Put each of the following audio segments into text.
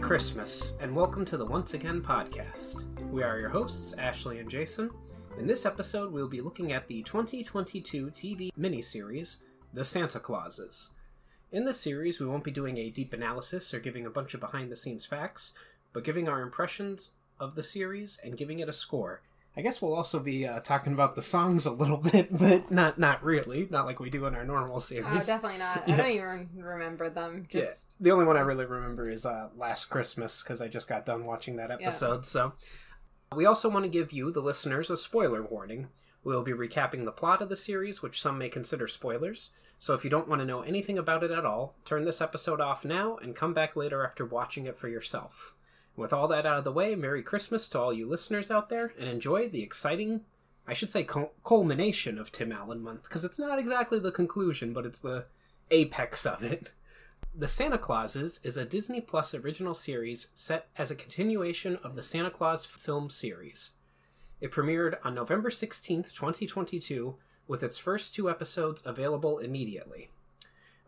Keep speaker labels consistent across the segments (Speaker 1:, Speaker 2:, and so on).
Speaker 1: Christmas, and welcome to the Once Again podcast. We are your hosts, Ashley and Jason. In this episode, we'll be looking at the 2022 TV miniseries, The Santa Clauses. In this series, we won't be doing a deep analysis or giving a bunch of behind the scenes facts, but giving our impressions of the series and giving it a score. I guess we'll also be uh, talking about the songs a little bit, but not not really, not like we do in our normal series.
Speaker 2: Oh, definitely not.
Speaker 1: Yeah.
Speaker 2: I don't even remember them.
Speaker 1: Yeah. The only one I really remember is uh, Last Christmas because I just got done watching that episode. So, we also want to give you, the listeners, a spoiler warning. We'll be recapping the plot of the series, which some may consider spoilers. So, if you don't want to know anything about it at all, turn this episode off now and come back later after watching it for yourself. With all that out of the way, Merry Christmas to all you listeners out there and enjoy the exciting, I should say, cul- culmination of Tim Allen month because it's not exactly the conclusion, but it's the apex of it. The Santa Clauses is a Disney Plus original series set as a continuation of the Santa Claus film series. It premiered on November 16th, 2022, with its first two episodes available immediately.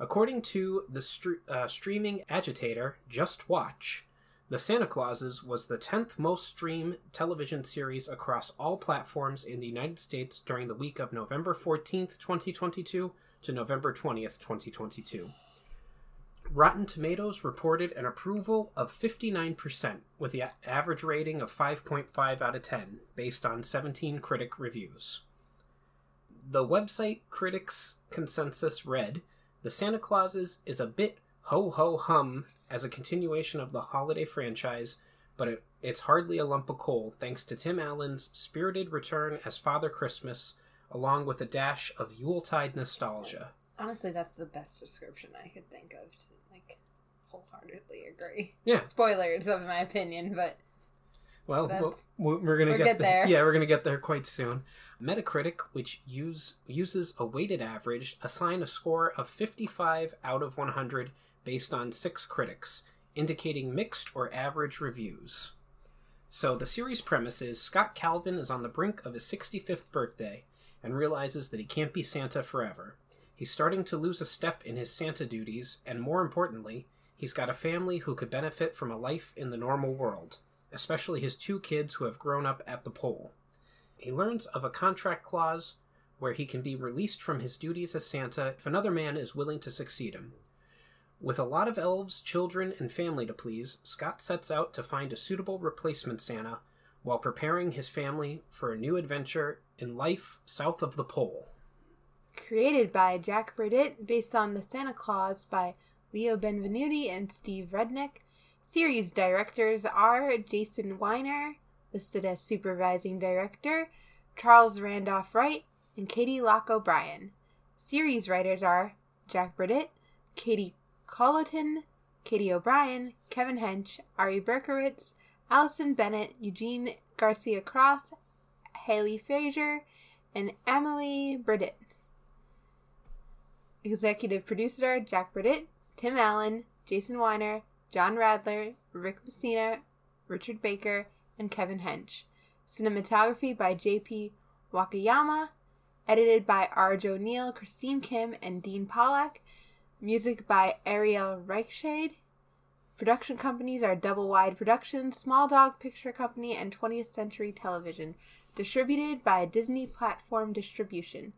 Speaker 1: According to the uh, streaming agitator Just Watch, The Santa Clauses was the 10th most streamed television series across all platforms in the United States during the week of November 14th, 2022 to November 20th, 2022. Rotten Tomatoes reported an approval of 59%, with the average rating of 5.5 out of 10, based on 17 critic reviews. The website critics' consensus read The Santa Clauses is a bit ho ho hum as a continuation of the holiday franchise, but it, it's hardly a lump of coal thanks to Tim Allen's spirited return as Father Christmas, along with a dash of Yuletide nostalgia.
Speaker 2: honestly, that's the best description I could think of to like wholeheartedly agree.
Speaker 1: Yeah.
Speaker 2: Spoilers of my opinion, but
Speaker 1: Well,
Speaker 2: That's-
Speaker 1: we're we're gonna
Speaker 2: we'll
Speaker 1: get,
Speaker 2: get
Speaker 1: there.
Speaker 2: there.
Speaker 1: Yeah, we're gonna get there quite soon. Metacritic, which use uses a weighted average, assign a score of 55 out of 100 based on six critics, indicating mixed or average reviews. So the series premise is Scott Calvin is on the brink of his 65th birthday and realizes that he can't be Santa forever. He's starting to lose a step in his Santa duties, and more importantly, he's got a family who could benefit from a life in the normal world especially his two kids who have grown up at the pole. He learns of a contract clause where he can be released from his duties as Santa if another man is willing to succeed him. With a lot of elves, children, and family to please, Scott sets out to find a suitable replacement Santa while preparing his family for a new adventure in life south of the pole.
Speaker 3: Created by Jack Burdett, based on The Santa Claus by Leo Benvenuti and Steve Rudnick. Series directors are Jason Weiner, listed as supervising director, Charles Randolph Wright, and Katie Locke O'Brien. Series writers are Jack Burdett, Katie Colleton, Katie O'Brien, Kevin Hench, Ari Berkowitz, Allison Bennett, Eugene Garcia Cross, Haley Frazier, and Emily Burdett. Executive producer Jack Burdett, Tim Allen, Jason Weiner, John Radler, Rick Messina, Richard Baker, and Kevin Hench. Cinematography by J.P. Wakayama. Edited by Arj O'Neill, Christine Kim, and Dean Pollack. Music by Ariel Reichshade. Production companies are Double Wide Productions, Small Dog Picture Company, and 20th Century Television. Distributed by Disney Platform Distribution.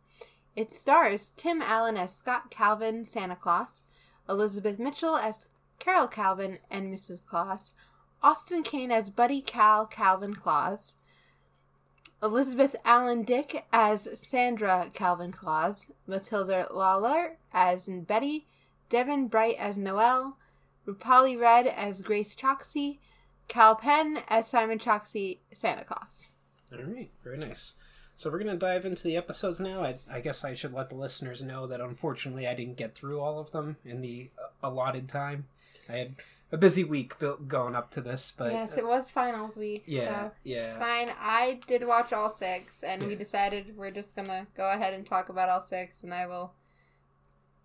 Speaker 3: It stars Tim Allen as Scott Calvin, Santa Claus, Elizabeth Mitchell as Carol Calvin and Mrs. Claus, Austin Kane as Buddy Cal Calvin Claus, Elizabeth Allen Dick as Sandra Calvin Claus, Matilda Lawler as Betty, Devin Bright as Noel, Rupali Redd as Grace Choksi, Kal Penn as Simon Choksi, Santa Claus.
Speaker 1: All right, very nice. So we're going to dive into the episodes now. I, I guess I should let the listeners know that unfortunately I didn't get through all of them in the uh, allotted time. I had a busy week built going up to this, but
Speaker 2: yes, it was finals week.
Speaker 1: yeah,
Speaker 2: so
Speaker 1: yeah.
Speaker 2: It's fine. I did watch all six, and we decided we're just gonna go ahead and talk about all six, and I will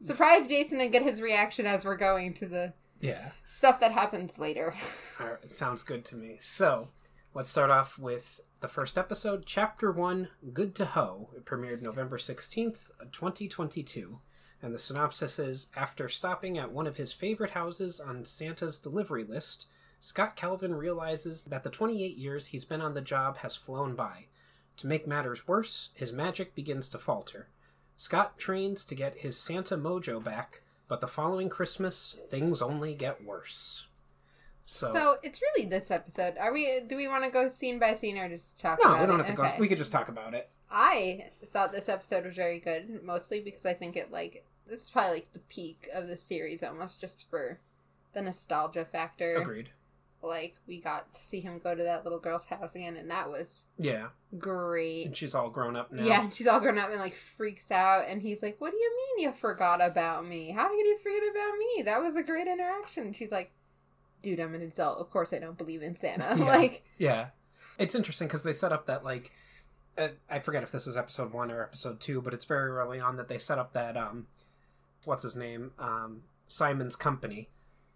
Speaker 2: surprise Jason and get his reaction as we're going to the
Speaker 1: Yeah.
Speaker 2: stuff that happens later.
Speaker 1: All right, sounds good to me. So, let's start off with the first episode, Chapter 1 Good to Ho. It premiered November 16th, 2022. And the synopsis is After stopping at one of his favorite houses on Santa's delivery list, Scott Calvin realizes that the 28 years he's been on the job has flown by. To make matters worse, his magic begins to falter. Scott trains to get his Santa mojo back, but the following Christmas, things only get worse. So,
Speaker 3: So it's really this episode. Are we? Do we want to go scene by scene or just talk?
Speaker 1: no, we don't
Speaker 3: it?
Speaker 1: have to
Speaker 3: Okay.
Speaker 1: go. We could just talk about it.
Speaker 3: I thought this episode was very good, mostly because I think it like this is probably like the peak of the series, almost just for the nostalgia factor.
Speaker 1: Agreed.
Speaker 3: Like we got to see him go to that little girl's house again, and that was
Speaker 1: Yeah,
Speaker 3: great.
Speaker 1: and she's all grown up now.
Speaker 3: Yeah, and she's all grown up and like freaks out, and he's like, "What do you mean you forgot about me? How could you forget about me? That was a great interaction." And she's like, "Dude, I'm an adult. Of course I don't believe in Santa."
Speaker 1: Yeah.
Speaker 3: like,
Speaker 1: Yeah, it's interesting because they set up that like, uh, I forget if this is episode one or episode two, but it's very early on that they set up that um, what's his name, um, Simon's company.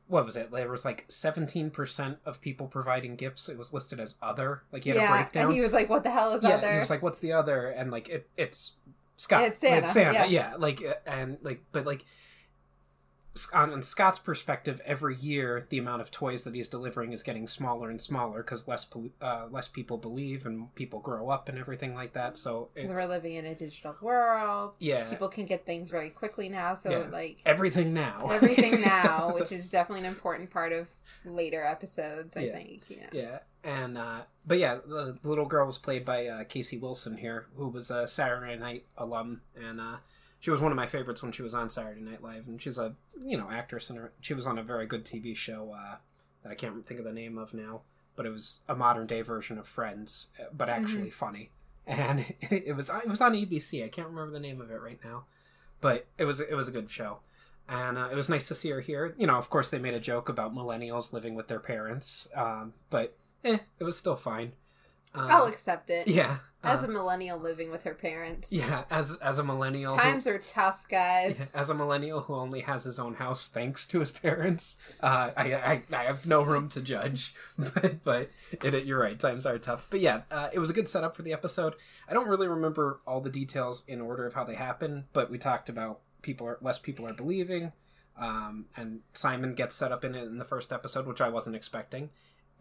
Speaker 1: What was it? There was like seventeen percent of people providing gifts. It was listed as other. Like he had a breakdown.
Speaker 3: and he was like, "What the hell is
Speaker 1: yeah,
Speaker 3: other?"
Speaker 1: he was like, "What's the other?" And like, it, it's Scott.
Speaker 3: It's Santa, It's Santa. yeah.
Speaker 1: Like, uh, and like, but like, on, Scott's perspective, every year the amount of toys that he's delivering is getting smaller and smaller because less uh, less people believe and people grow up and everything like that. So,
Speaker 3: because we're living in a digital world.
Speaker 1: yeah,
Speaker 3: People can get things very quickly now, so
Speaker 1: Yeah.
Speaker 3: like
Speaker 1: everything now.
Speaker 3: everything now, which is definitely an important part of later episodes. I
Speaker 1: Yeah.
Speaker 3: think know.
Speaker 1: Yeah, and uh, but yeah, the little girl was played by uh, Casey Wilson here, who was a Saturday Night alum, and uh, she was one of my favorites when she was on Saturday Night Live, and she's a you know actress, and she was on a very good TV show uh, that I can't think of the name of now, but it was a modern day version of Friends, uh, but actually funny, and it was it was on ABC. I can't remember the name of it right now, but it was it was a good show. And uh, it was nice to see her here. You know, of course, they made a joke about millennials living with their parents, um, but eh, it was still fine. Um,
Speaker 3: I'll accept it.
Speaker 1: yeah,
Speaker 3: As
Speaker 1: uh,
Speaker 3: a millennial living with her parents.
Speaker 1: yeah, as as a millennial, who-
Speaker 3: Times are tough, guys.
Speaker 1: yeah, as a millennial who only has his own house thanks to his parents, uh, I, I I have no room to judge, but but it, it- you're right, times are tough. But yeah, uh, it was a good setup for the episode. I don't really remember all the details in order of how they happen, but we talked about people are less people are believing, um, and Simon gets set up in it in the first episode, which I wasn't expecting,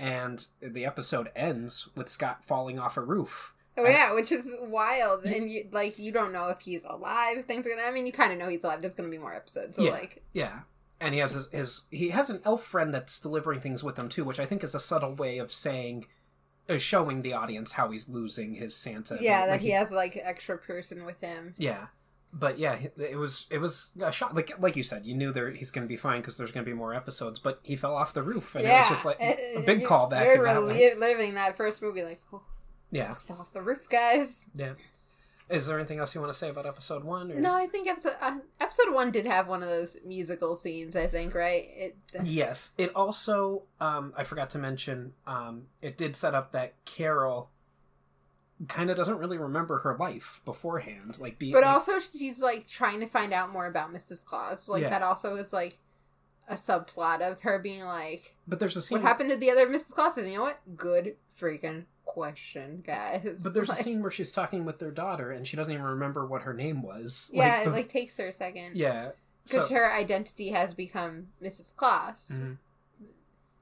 Speaker 1: and the episode ends with Scott falling off a roof.
Speaker 3: Oh yeah, which is wild, and you like you don't know if he's alive. Things are gonna. I mean, you kind of know he's alive. There's gonna be more episodes, so
Speaker 1: Yeah.
Speaker 3: like,
Speaker 1: Yeah. And he has his, his he has an elf friend that's delivering things with him too, which I think is a subtle way of saying is showing the audience how he's losing his Santa.
Speaker 3: yeah,
Speaker 1: Like,
Speaker 3: that he has like extra person with him.
Speaker 1: Yeah. But yeah, it was it was a shot like like you said, you knew there he's going to be fine because there's going to be more episodes, but he fell off the roof and
Speaker 3: yeah,
Speaker 1: it was just like a big
Speaker 3: you-
Speaker 1: callback.
Speaker 3: We're
Speaker 1: in that
Speaker 3: reliving that first movie, like, oh,
Speaker 1: Yeah,
Speaker 3: just fell off the roof, guys.
Speaker 1: yeah. Is there anything else you want to say about episode one? Or?
Speaker 3: No, I think episode uh, episode one did have one of those musical scenes. I think right. It
Speaker 1: Yes. It also, um, I forgot to mention, um, it did set up that Carol kind of doesn't really remember her life beforehand. Like, be,
Speaker 3: But
Speaker 1: like-
Speaker 3: also, she's like trying to find out more about Mrs. Claus. Like
Speaker 1: Yeah.
Speaker 3: that also is like a subplot of her being like,
Speaker 1: but there's a scene.
Speaker 3: "What happened to the other Mrs. Clauses?" And you know what? Good freaking question, guys.
Speaker 1: But there's
Speaker 3: Like,
Speaker 1: a scene where she's talking with their daughter and she doesn't even remember what her name was.
Speaker 3: Yeah,
Speaker 1: Like,
Speaker 3: it like takes her a second.
Speaker 1: yeah.
Speaker 3: because
Speaker 1: So,
Speaker 3: her identity has become Mrs. Claus.
Speaker 1: Mhm.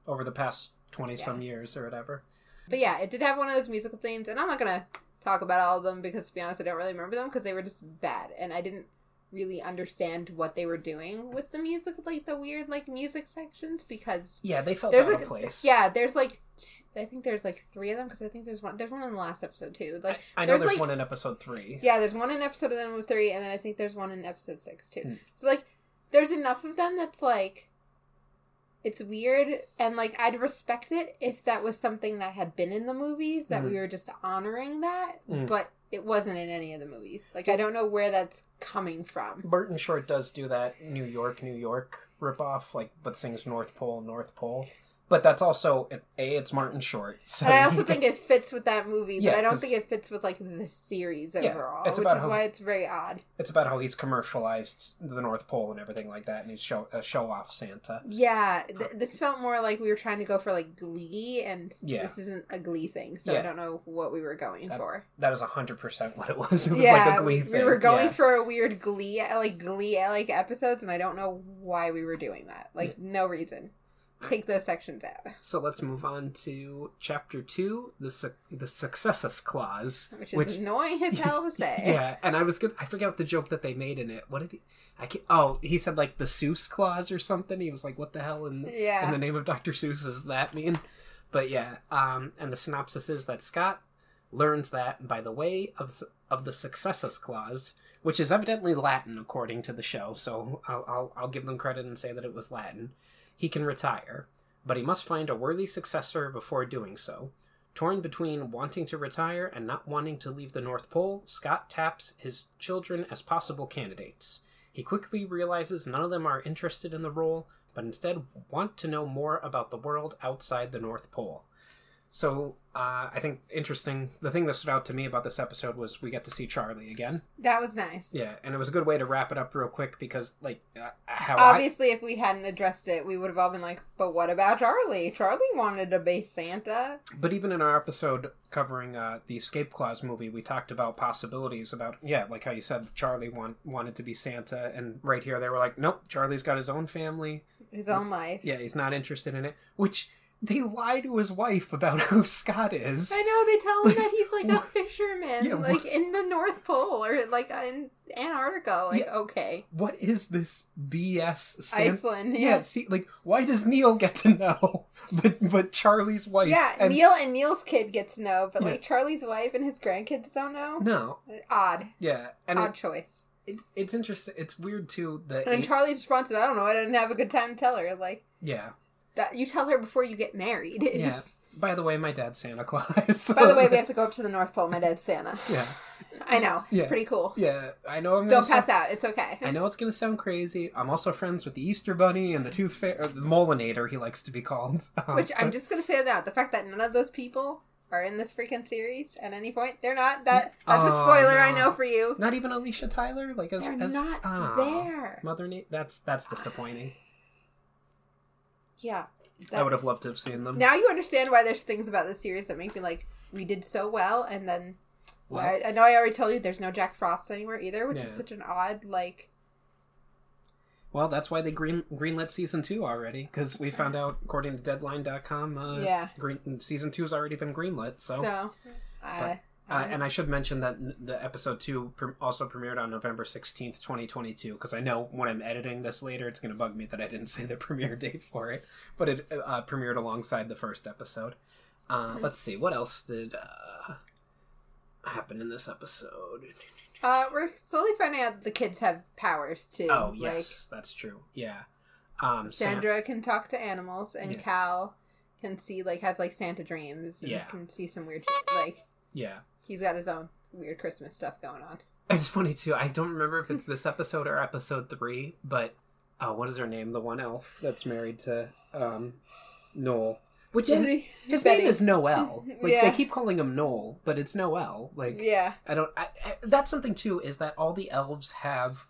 Speaker 1: over the past twenty
Speaker 3: Yeah.
Speaker 1: some years or whatever.
Speaker 3: But yeah, it did have one of those musical themes, and I'm not gonna talk about all of them because, to be honest, I don't really remember them because they were just bad, and I didn't really understand what they were doing with the music, like the weird like music sections, because
Speaker 1: Yeah, they felt
Speaker 3: there's
Speaker 1: out
Speaker 3: like
Speaker 1: of place.
Speaker 3: yeah, there's like t- I think there's like three of them because I think there's one there's one in the last episode too. Like
Speaker 1: I know
Speaker 3: there's,
Speaker 1: there's
Speaker 3: like-
Speaker 1: one in episode three.
Speaker 3: yeah, there's one in episode three, and then I think there's one in episode six too.
Speaker 1: Mm.
Speaker 3: So like, there's enough of them that's like, it's weird, and like I'd respect it if that was something that had been in the movies that we
Speaker 1: Mhm.
Speaker 3: were just honoring that,
Speaker 1: Mm.
Speaker 3: but it wasn't in any of the movies. Like I don't know where that's coming from.
Speaker 1: Martin Short does do that New York, New York ripoff, like but sings North Pole, North Pole. But that's also a. It's Martin Short. So
Speaker 3: And I also think it fits with that movie, but I don't think it fits with like the series
Speaker 1: Yeah,
Speaker 3: overall, which is
Speaker 1: how-
Speaker 3: why it's very odd.
Speaker 1: it's about how he's commercialized the North Pole and everything like that, and he's show a show off Santa.
Speaker 3: Yeah, th- this felt more like we were trying to go for like Glee, and
Speaker 1: Yeah.
Speaker 3: this isn't a Glee thing, so I don't know what we were going
Speaker 1: That-
Speaker 3: for.
Speaker 1: That was hundred percent what it was. It was
Speaker 3: yeah,
Speaker 1: like a Glee thing.
Speaker 3: we were going
Speaker 1: yeah.
Speaker 3: for a weird Glee, like Glee like episodes, and I don't know why we were doing that. Like no reason. Take those sections out.
Speaker 1: So let's move on to chapter two, the su- the successus clause,
Speaker 3: which is annoying as hell to say.
Speaker 1: yeah, and I was good. I forget the joke that they made in it. What did he? I can't, oh, he said like the Seuss clause or something. He was like, "What the hell?" In
Speaker 3: yeah.
Speaker 1: in the name of Dr. Seuss does that mean? But yeah, um, and the synopsis is that Scott learns that by the way of the, of the successus clause, which is evidently Latin according to the show. So I'll, I'll I'll give them credit and say that it was Latin he can retire, but he must find a worthy successor before doing so. Torn between wanting to retire and not wanting to leave the North Pole, Scott taps his children as possible candidates. He quickly realizes none of them are interested in the role, but instead want to know more about the world outside the North Pole. So uh, I think interesting. The thing that stood out to me about this episode was we get to see Charlie again.
Speaker 3: That was nice.
Speaker 1: Yeah, and it was a good way to wrap it up real quick because, like, uh, how
Speaker 3: obviously,
Speaker 1: I...
Speaker 3: if we hadn't addressed it, we would have all been like, "But what about Charlie? Charlie wanted to be Santa."
Speaker 1: But even in our episode covering uh, the Escape Clause movie, we talked about possibilities about yeah, like how you said Charlie want, wanted to be Santa, and right here they were like, "Nope, Charlie's got his own family,
Speaker 3: his own life.
Speaker 1: Yeah, he's not interested in it," which they lie to his wife about who Scott is.
Speaker 3: I know they tell him that he's like a fisherman, yeah, like what? in the North Pole or like in Antarctica. Like, yeah. okay,
Speaker 1: what is this BS?
Speaker 3: San- Iceland.
Speaker 1: Yeah. yeah. See, like, why does Neil get to know, but but Charlie's wife?
Speaker 3: Yeah, and... Neil and Neil's kid get to know, but like Charlie's wife and his grandkids don't know.
Speaker 1: No,
Speaker 3: odd.
Speaker 1: Yeah,
Speaker 3: and odd it, choice.
Speaker 1: It's it's interesting. It's weird too that
Speaker 3: and Charlie's response is, "I don't know. I didn't have a good time to tell her." Like,
Speaker 1: yeah,
Speaker 3: that you tell her before you get married.
Speaker 1: Yeah. By the way, my dad's Santa Claus.
Speaker 3: By the way, we have to go up to the North Pole. My dad's Santa.
Speaker 1: Yeah.
Speaker 3: I know. It's
Speaker 1: yeah.
Speaker 3: pretty cool.
Speaker 1: Yeah, I know. I'm
Speaker 3: Don't pass out. It's okay.
Speaker 1: I know it's gonna sound crazy. I'm also friends with the Easter Bunny and the Tooth Fairy, the Molarinator. He likes to be called.
Speaker 3: Um, Which I'm just gonna say that the fact that none of those people are in this freaking series at any point. They're not. That that's oh, a spoiler. No. I know for you.
Speaker 1: Not even Aisha Tyler. Like as
Speaker 3: they're
Speaker 1: as,
Speaker 3: not oh, there.
Speaker 1: Mother Nate. That's that's disappointing.
Speaker 3: Yeah,
Speaker 1: that, I would have loved to have seen them.
Speaker 3: Now you understand why there's things about this series that make me like, we did so well, and then well, I, I, know I already told you there's no Jack Frost anywhere either, which yeah. is such an odd like.
Speaker 1: Well, that's why they green greenlit season two already because we found out according to Deadline.com, uh,
Speaker 3: yeah,
Speaker 1: green, season two has already been greenlit. So,
Speaker 3: so uh,
Speaker 1: uh, and I should mention that the episode two also premiered on November sixteenth, twenty twenty two. Because I know when I'm editing this later, it's going to bug me that I didn't say the premiere date for it, but it uh, premiered alongside the first episode. Uh, let's see what else did uh, happen in this episode.
Speaker 3: Uh, we're slowly finding out that the kids have powers too.
Speaker 1: Oh yes, like, that's true. Yeah. Um,
Speaker 3: Sandra Sam- can talk to animals, and yeah. Cal can see like has like Santa dreams. And
Speaker 1: yeah.
Speaker 3: Can see some weird shit. Like.
Speaker 1: Yeah.
Speaker 3: He's got his own weird Christmas stuff going on.
Speaker 1: It's funny too. I don't remember if it's this episode or episode three, but oh, what is her name? The one elf that's married to um, Noel. Which is his Betty. name is Noel. Like yeah. they keep calling him Noel, but it's Noel. Like
Speaker 3: yeah,
Speaker 1: I don't. I, I, that's something too. Is that all the elves have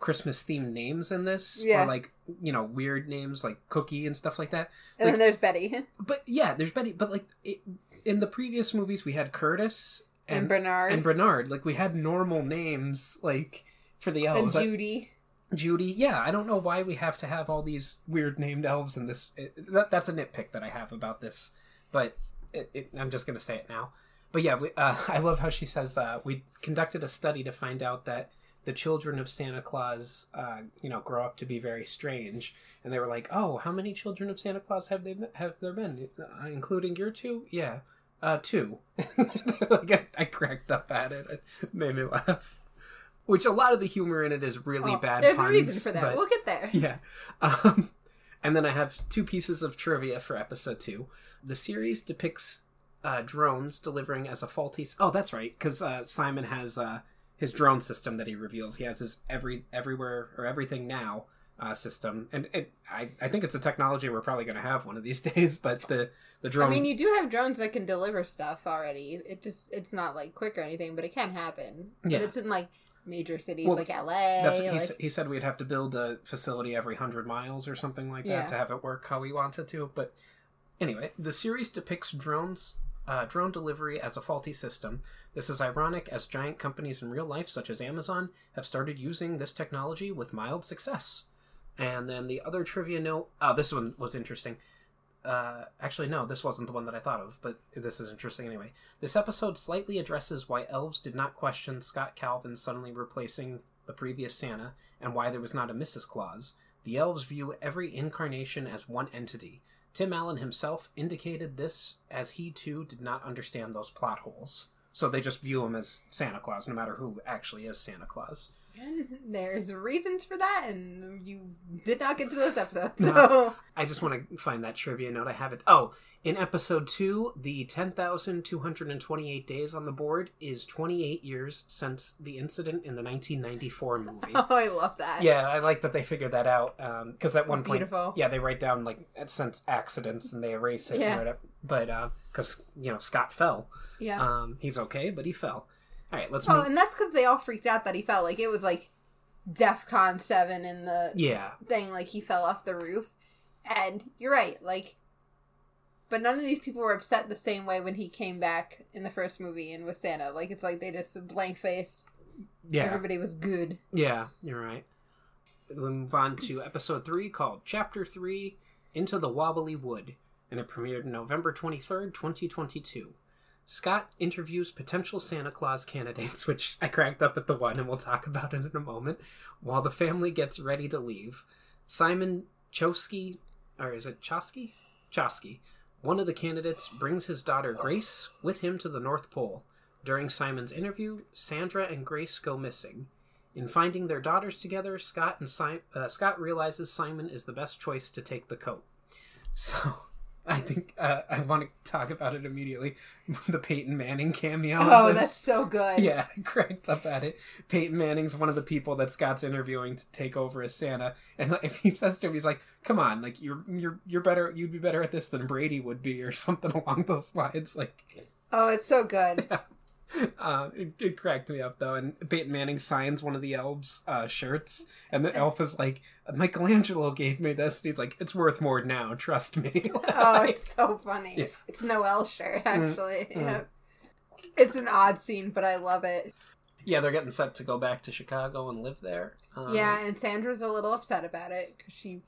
Speaker 1: Christmas themed names in this?
Speaker 3: Yeah,
Speaker 1: or like you know weird names like Cookie and stuff like that.
Speaker 3: And like, then there's Betty.
Speaker 1: But yeah, there's Betty. But like it, in the previous movies, we had Curtis
Speaker 3: and, and Bernard
Speaker 1: and Bernard. Like we had normal names like for the elves.
Speaker 3: And Judy.
Speaker 1: Judy, yeah, I don't know why we have to have all these weird named elves in this. It, that, that's a nitpick that I have about this, but it, it, I'm just going to say it now. But yeah, we, uh, I love how she says uh, we conducted a study to find out that the children of Santa Claus, uh, you know, grow up to be very strange. And they were like, "Oh, how many children of Santa Claus have they have there been, uh, including your two? Yeah, uh, two. like I, I, cracked up at it. It made me laugh. Which a lot of the humor in it is really oh, bad.
Speaker 3: There's
Speaker 1: puns,
Speaker 3: a reason for that. But, we'll get there.
Speaker 1: Yeah. Um, and then I have two pieces of trivia for episode two. The series depicts uh, drones delivering as a faulty. Oh, that's right, because uh, Simon has uh, his drone system that he reveals. He has his every everywhere or everything now uh, system, and it, I I think it's a technology we're probably going to have one of these days. But the the drone. I
Speaker 3: mean, you do have drones that can deliver stuff already. It just it's not like quick or anything, but it can happen. Yeah. But it's in like major cities well, like LA. That's,
Speaker 1: like... He, he, said we'd have to build a facility every hundred miles or something like that yeah. to have it work how we it to. But anyway, the series depicts drones. Uh, drone delivery as a faulty system. This is ironic as giant companies in real life, such as Amazon, have started using this technology with mild success. And then the other trivia note, oh, this one was interesting. uh, actually, no, this wasn't the one that I thought of, but this is interesting anyway. This episode slightly addresses why elves did not question Scott Calvin suddenly replacing the previous Santa and why there was not a Mrs. Claus. The elves view every incarnation as one entity. Tim Allen himself indicated this as he too did not understand those plot holes. So they just view him as Santa Claus, no matter who actually is Santa Claus.
Speaker 3: And there's reasons for that, and you did not get to those episodes. So
Speaker 1: No. I just want to find that trivia note. I have it. Oh, in episode two, the 10,228 days on the board is 28 years since the incident in the 1994 movie.
Speaker 3: oh, I love that.
Speaker 1: yeah, I like that they figured that out. Because at one point,
Speaker 3: Beautiful.
Speaker 1: yeah, they write down, like, since accidents and they erase it.
Speaker 3: Yeah.
Speaker 1: Right up. But, because, you know, Scott fell.
Speaker 3: yeah.
Speaker 1: Um, he's okay, but he fell. All right, let's
Speaker 3: oh,
Speaker 1: move.
Speaker 3: and that's because they all freaked out that he fell. Like it was like DEF CON seven in the
Speaker 1: Yeah,
Speaker 3: thing. Like he fell off the roof, and you're right. Like, but none of these people were upset the same way when he came back in the first movie and with Santa. Like it's like they just blank face.
Speaker 1: yeah.
Speaker 3: Everybody was good.
Speaker 1: Yeah, you're right. We move on to episode three called Chapter Three Into the Wobbly Wood, and it premiered November 23rd, 2022. Scott interviews potential Santa Claus candidates, which I cracked up at the one, and we'll talk about it in a moment, while the family gets ready to leave. Simon Chosky, or is it Chosky? Chosky, one of the candidates, brings his daughter Grace with him to the North Pole. During Simon's interview, Sandra and Grace go missing. In finding their daughters together, Scott and si- uh, Scott realizes Simon is the best choice to take the coat. So, I think uh, I want to talk about it immediately. the Peyton Manning cameo.
Speaker 3: Oh,
Speaker 1: this.
Speaker 3: that's so good.
Speaker 1: Yeah, I cracked up at it. Peyton Manning's one of the people that Scott's interviewing to take over as Santa, and like, if he says to him, he's like, "Come on, like you're you're you're better. You'd be better at this than Brady would be, or something along those lines." Like,
Speaker 3: Oh, it's so good.
Speaker 1: uh, it, it cracked me up though. And Peyton Manning signs one of the elves' uh, shirts, and the elf is like, "Michelangelo gave me this," and he's like, "It's worth more now. Trust me."
Speaker 3: Oh, it's so funny.
Speaker 1: Yeah.
Speaker 3: It's Noel shirt, actually.
Speaker 1: Mm.
Speaker 3: Yeah. It's an odd scene, but I love it.
Speaker 1: yeah, they're getting set to go back to Chicago and live there. Um,
Speaker 3: yeah, and Sandra's a little upset about it because she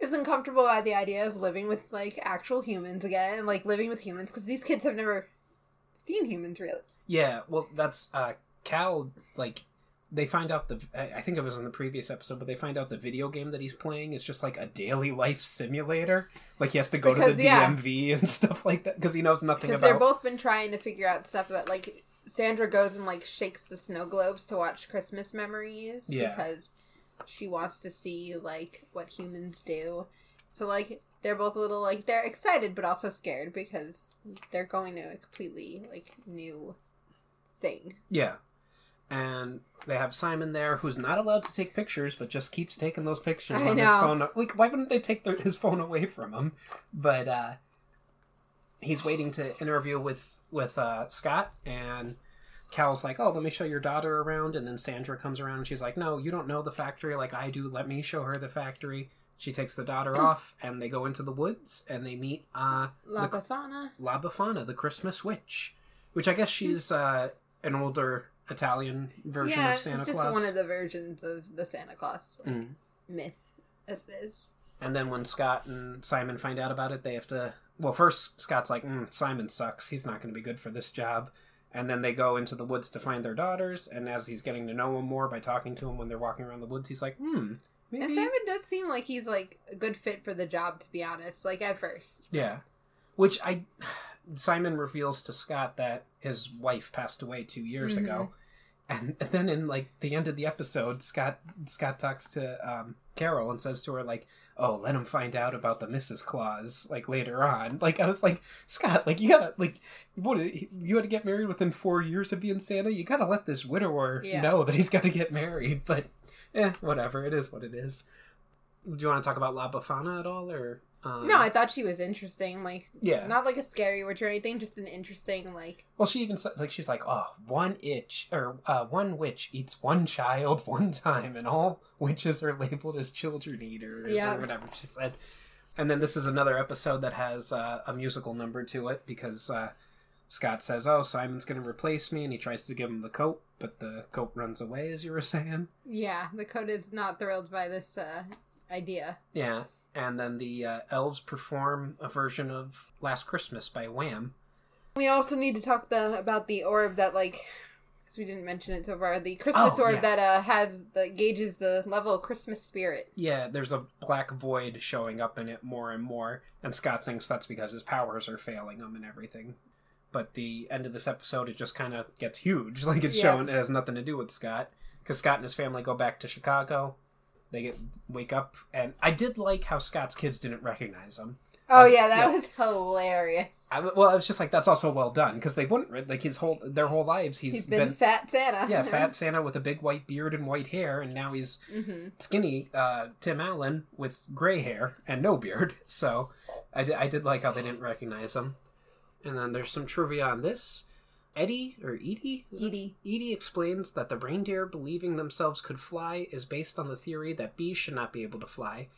Speaker 3: isn't comfortable by the idea of living with like actual humans again, like living with humans because these kids have never seen humans really.
Speaker 1: Yeah, well, that's uh, Cal. Like, they find out the. I think it was in the previous episode, but they find out the video game that he's playing is just like a daily life simulator. Like he has to go to
Speaker 3: Because,
Speaker 1: the
Speaker 3: yeah.
Speaker 1: DMV and stuff like that because he knows nothing
Speaker 3: Because
Speaker 1: about.
Speaker 3: they're both been trying to figure out stuff about like Sandra goes and like shakes the snow globes to watch Christmas memories
Speaker 1: Yeah.
Speaker 3: because she wants to see like what humans do. So like they're both a little like they're excited but also scared because they're going to a completely like new thing.
Speaker 1: Yeah, and they have Simon there, who's not allowed to take pictures, but just keeps taking those pictures
Speaker 3: I
Speaker 1: on his phone. Like, why wouldn't they take their, his phone away from him? But uh, he's waiting to interview with with uh, Scott, and Cal's like, "Oh, let me show your daughter around." And then Sandra comes around, and she's like, "No, you don't know the factory like I do. Let me show her the factory." She takes the daughter off, and they go into the woods, and they meet uh,
Speaker 3: La
Speaker 1: the-
Speaker 3: Befana.
Speaker 1: La Befana, the Christmas witch, which I guess she's uh, an older Italian version
Speaker 3: yeah,
Speaker 1: of Santa
Speaker 3: just
Speaker 1: Claus.
Speaker 3: one of the versions of the Santa Claus like,
Speaker 1: Mm.
Speaker 3: myth as it is.
Speaker 1: And then when Scott and Simon find out about it, they have to. Well, first Scott's like, mm, "Simon sucks. He's not going to be good for this job." And then they go into the woods to find their daughters. And as he's getting to know him more by talking to him when they're walking around the woods, he's like, "Hmm, maybe."
Speaker 3: And Simon does seem like he's like a good fit for the job, to be honest. Like at first,
Speaker 1: Yeah. Which I Simon reveals to Scott that his wife passed away 2 years
Speaker 3: Mhm.
Speaker 1: ago. And, and then in like the end of the episode, Scott Scott talks to um, Carol and says to her like, "Oh, let him find out about the Mrs. Claus like later on." Like I was like, Scott, like you gotta like what you had to get married within four years of being Santa. You gotta let this widower
Speaker 3: Yeah.
Speaker 1: know that he's got to get married. But eh, whatever. It is what it is. Do you want to talk about La Befana at all, or um,
Speaker 3: no, I thought she was interesting. Like
Speaker 1: yeah.
Speaker 3: not like a scary witch or anything, just an interesting like.
Speaker 1: Well, she even says like she's like, oh, one itch or uh, one witch eats one child one time, and all witches are labeled as children eaters
Speaker 3: Yeah.
Speaker 1: or whatever she said. And then this is another episode that has uh, a musical number to it because uh, Scott says, "Oh, Simon's going to replace me," and he tries to give him the coat, but the coat runs away, as you were saying.
Speaker 3: Yeah, the coat is not thrilled by this uh, idea.
Speaker 1: Yeah, and then the uh, elves perform a version of Last Christmas by Wham.
Speaker 3: We also need to talk the, about the orb that like because we didn't mention it so far. The Christmas
Speaker 1: Oh,
Speaker 3: orb
Speaker 1: yeah.
Speaker 3: that uh has that gauges the level of Christmas spirit.
Speaker 1: Yeah, there's a black void showing up in it more and more, and Scott thinks that's because his powers are failing him and everything. But the end of this episode, it just kind of gets huge. Like it's
Speaker 3: Yeah.
Speaker 1: shown it has nothing to do with Scott, because Scott and his family go back to Chicago. They get wake up, and I did like how Scott's kids didn't recognize him.
Speaker 3: Oh
Speaker 1: That's-
Speaker 3: yeah, that
Speaker 1: yeah.
Speaker 3: was hilarious.
Speaker 1: I, well, I was just like, that's also well done because they wouldn't like his whole their whole lives.
Speaker 3: he's
Speaker 1: he's
Speaker 3: been,
Speaker 1: been,
Speaker 3: fat Santa.
Speaker 1: yeah, fat Santa with a big white beard and white hair, and now he's
Speaker 3: hmm
Speaker 1: skinny uh, Tim Allen with gray hair and no beard. So I did, I did like how they didn't recognize him. And then there's some trivia on this. Eddie or Edie?
Speaker 3: Edie.
Speaker 1: Edie explains that the reindeer believing themselves could fly is based on the theory that bees should not be able to fly,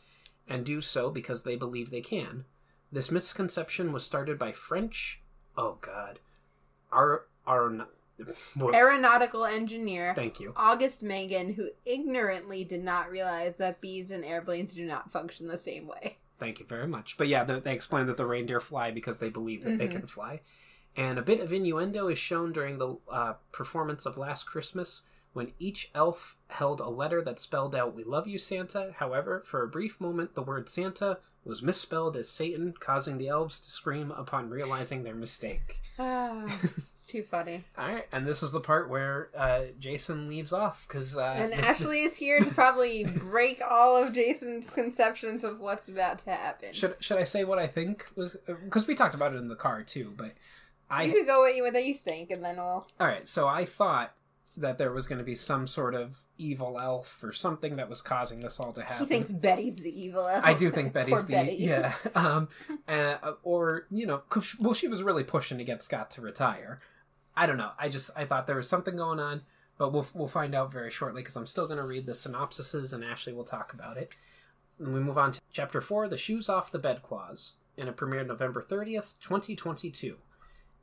Speaker 1: and do so because they believe they can. This misconception was started by French. Oh God.
Speaker 3: Aeronautical engineer
Speaker 1: Thank you.
Speaker 3: August Megan, who ignorantly did not realize that bees and airplanes do not function the same way.
Speaker 1: Thank you very much. But yeah, they, they explain that the reindeer fly because they believe that they
Speaker 3: Mhm.
Speaker 1: can fly. And a bit of innuendo is shown during the uh, performance of Last Christmas when each elf held a letter that spelled out, We love you, Santa. However, for a brief moment, the word Santa was misspelled as Satan, causing the elves to scream upon realizing their mistake.
Speaker 3: it's too funny.
Speaker 1: All right, and this is the part where uh, Jason leaves off because. Uh,
Speaker 3: And Ashley is here to probably break all of Jason's conceptions of what's about to happen.
Speaker 1: Should, should I say what I think was. Because we talked about it in the car too, but. I,
Speaker 3: you could go with what you think, and then we'll.
Speaker 1: All right, so I thought that there was going to be some sort of evil elf or something that was causing this all to happen.
Speaker 3: He thinks Betty's the evil elf.
Speaker 1: I do think Betty's the
Speaker 3: Betty.
Speaker 1: yeah, um, uh, or you know, well, she was really pushing to get Scott to retire. I don't know. I just I thought there was something going on, but we'll we'll find out very shortly because I'm still going to read the synopsises and Ashley will talk about it. And we move on to chapter four: the shoes off the bed clause, and it premiered November 30th, 2022.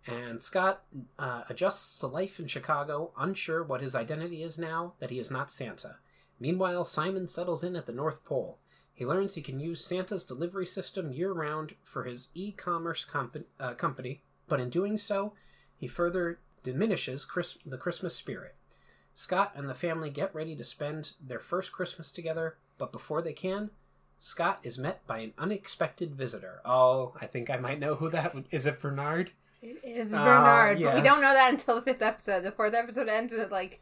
Speaker 1: And Scott uh, adjusts to life in Chicago, unsure what his identity is now that he is not Santa. Meanwhile, Simon settles in at the North Pole. He learns he can use Santa's delivery system year round for his e commerce comp- uh, company, but in doing so, he further diminishes Chris- the Christmas spirit. Scott and the family get ready to spend their first Christmas together, but before they can, Scott is met by an unexpected visitor. Oh, I think I might know who that is. is. It Bernard?
Speaker 3: It is
Speaker 1: Ah,
Speaker 3: Bernard, but we don't know that until the fifth episode. The fourth episode ends with like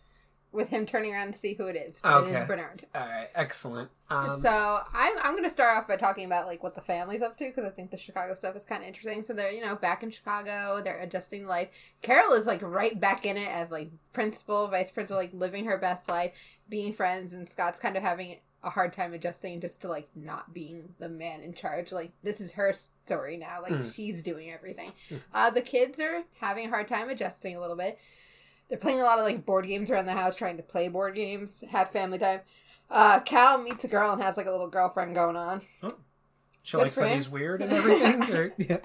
Speaker 3: with him turning around to see who it is.
Speaker 1: Okay.
Speaker 3: is Bernard.
Speaker 1: All right, excellent. Um,
Speaker 3: so I'm I'm gonna start off by talking about like what the family's up to because I think the Chicago stuff is kind of interesting. So they're you know back in Chicago, they're adjusting life. Carol is like right back in it as like principal, vice principal, like living her best life, being friends, and Scott's kind of having a hard time adjusting just to like not being the man in charge. Like this is her story now. Like
Speaker 1: Mhm.
Speaker 3: she's doing everything.
Speaker 1: Mhm.
Speaker 3: Uh, the kids are having a hard time adjusting a little bit. They're playing a lot of like board games around the house, trying to play board games, have family time. Uh, Cal meets a girl and has like a little girlfriend going on
Speaker 1: she
Speaker 3: good
Speaker 1: likes that he's weird and everything. or- yeah.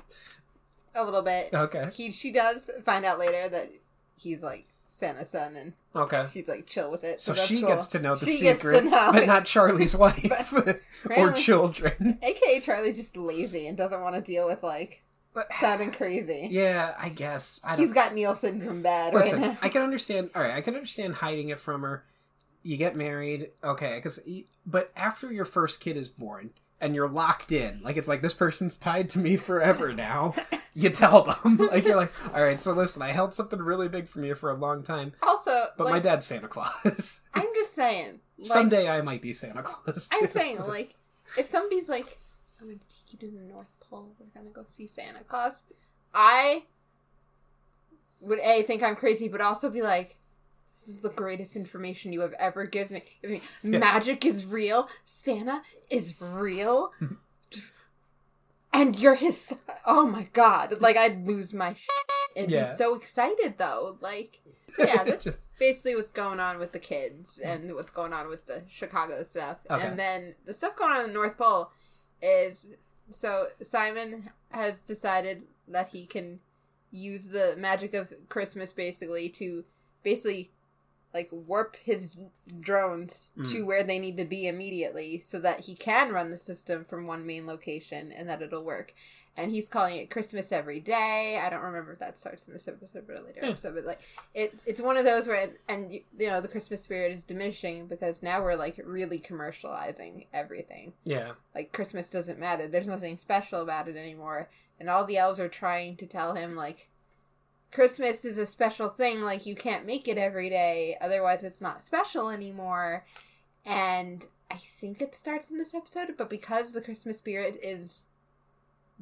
Speaker 3: a little bit.
Speaker 1: Okay.
Speaker 3: He she does find out later that he's like Santa's son, and
Speaker 1: Okay.
Speaker 3: she's like chill with it.
Speaker 1: So,
Speaker 3: that's
Speaker 1: she
Speaker 3: cool.
Speaker 1: gets to know the
Speaker 3: She
Speaker 1: secret,
Speaker 3: know.
Speaker 1: but not Charlie's wife or children.
Speaker 3: AKA Charlie just lazy and doesn't want to deal with like
Speaker 1: But,
Speaker 3: sounding crazy.
Speaker 1: yeah, I guess. I don't,
Speaker 3: He's got Neil syndrome bad
Speaker 1: Listen,
Speaker 3: right.
Speaker 1: I can understand. All right, I can understand hiding it from her. You get married, okay? Because, but after your first kid is born and you're locked in, like it's like this person's tied to me forever now. you tell them, like you're like, all right. So listen, I held something really big from you for a long time,
Speaker 3: Also,
Speaker 1: but
Speaker 3: like,
Speaker 1: my dad's Santa Claus.
Speaker 3: I'm just saying. Like,
Speaker 1: Someday I might be Santa Claus.
Speaker 3: I'm saying, like, if somebody's like, I'm gonna take you to the North Pole, we're gonna go see Santa Claus, I would A, think I'm crazy, but also be like, this is the greatest information you have ever given me. I mean,
Speaker 1: Yeah.
Speaker 3: magic is real, Santa is real, and you're his son. Oh my god. Like, I'd lose my shit and
Speaker 1: Yeah.
Speaker 3: be so excited, though. Like, so yeah, that's
Speaker 1: Just-
Speaker 3: basically what's going on with the kids and what's going on with the Chicago stuff.
Speaker 1: Okay.
Speaker 3: And then the stuff going on in the North Pole is so Simon has decided that he can use the magic of Christmas basically to basically like warp his drones
Speaker 1: Mm.
Speaker 3: to where they need to be immediately so that he can run the system from one main location and that it'll work. And he's calling it Christmas every day. I don't remember if that starts in this episode or a later
Speaker 1: Yeah.
Speaker 3: episode, but like it, it's one of those where and you know the Christmas spirit is diminishing because now we're like really commercializing everything.
Speaker 1: Yeah.
Speaker 3: Like Christmas doesn't matter. There's nothing special about it anymore. And all the elves are trying to tell him like Christmas is a special thing, like you can't make it every day, otherwise it's not special anymore. And I think it starts in this episode, but because the Christmas spirit is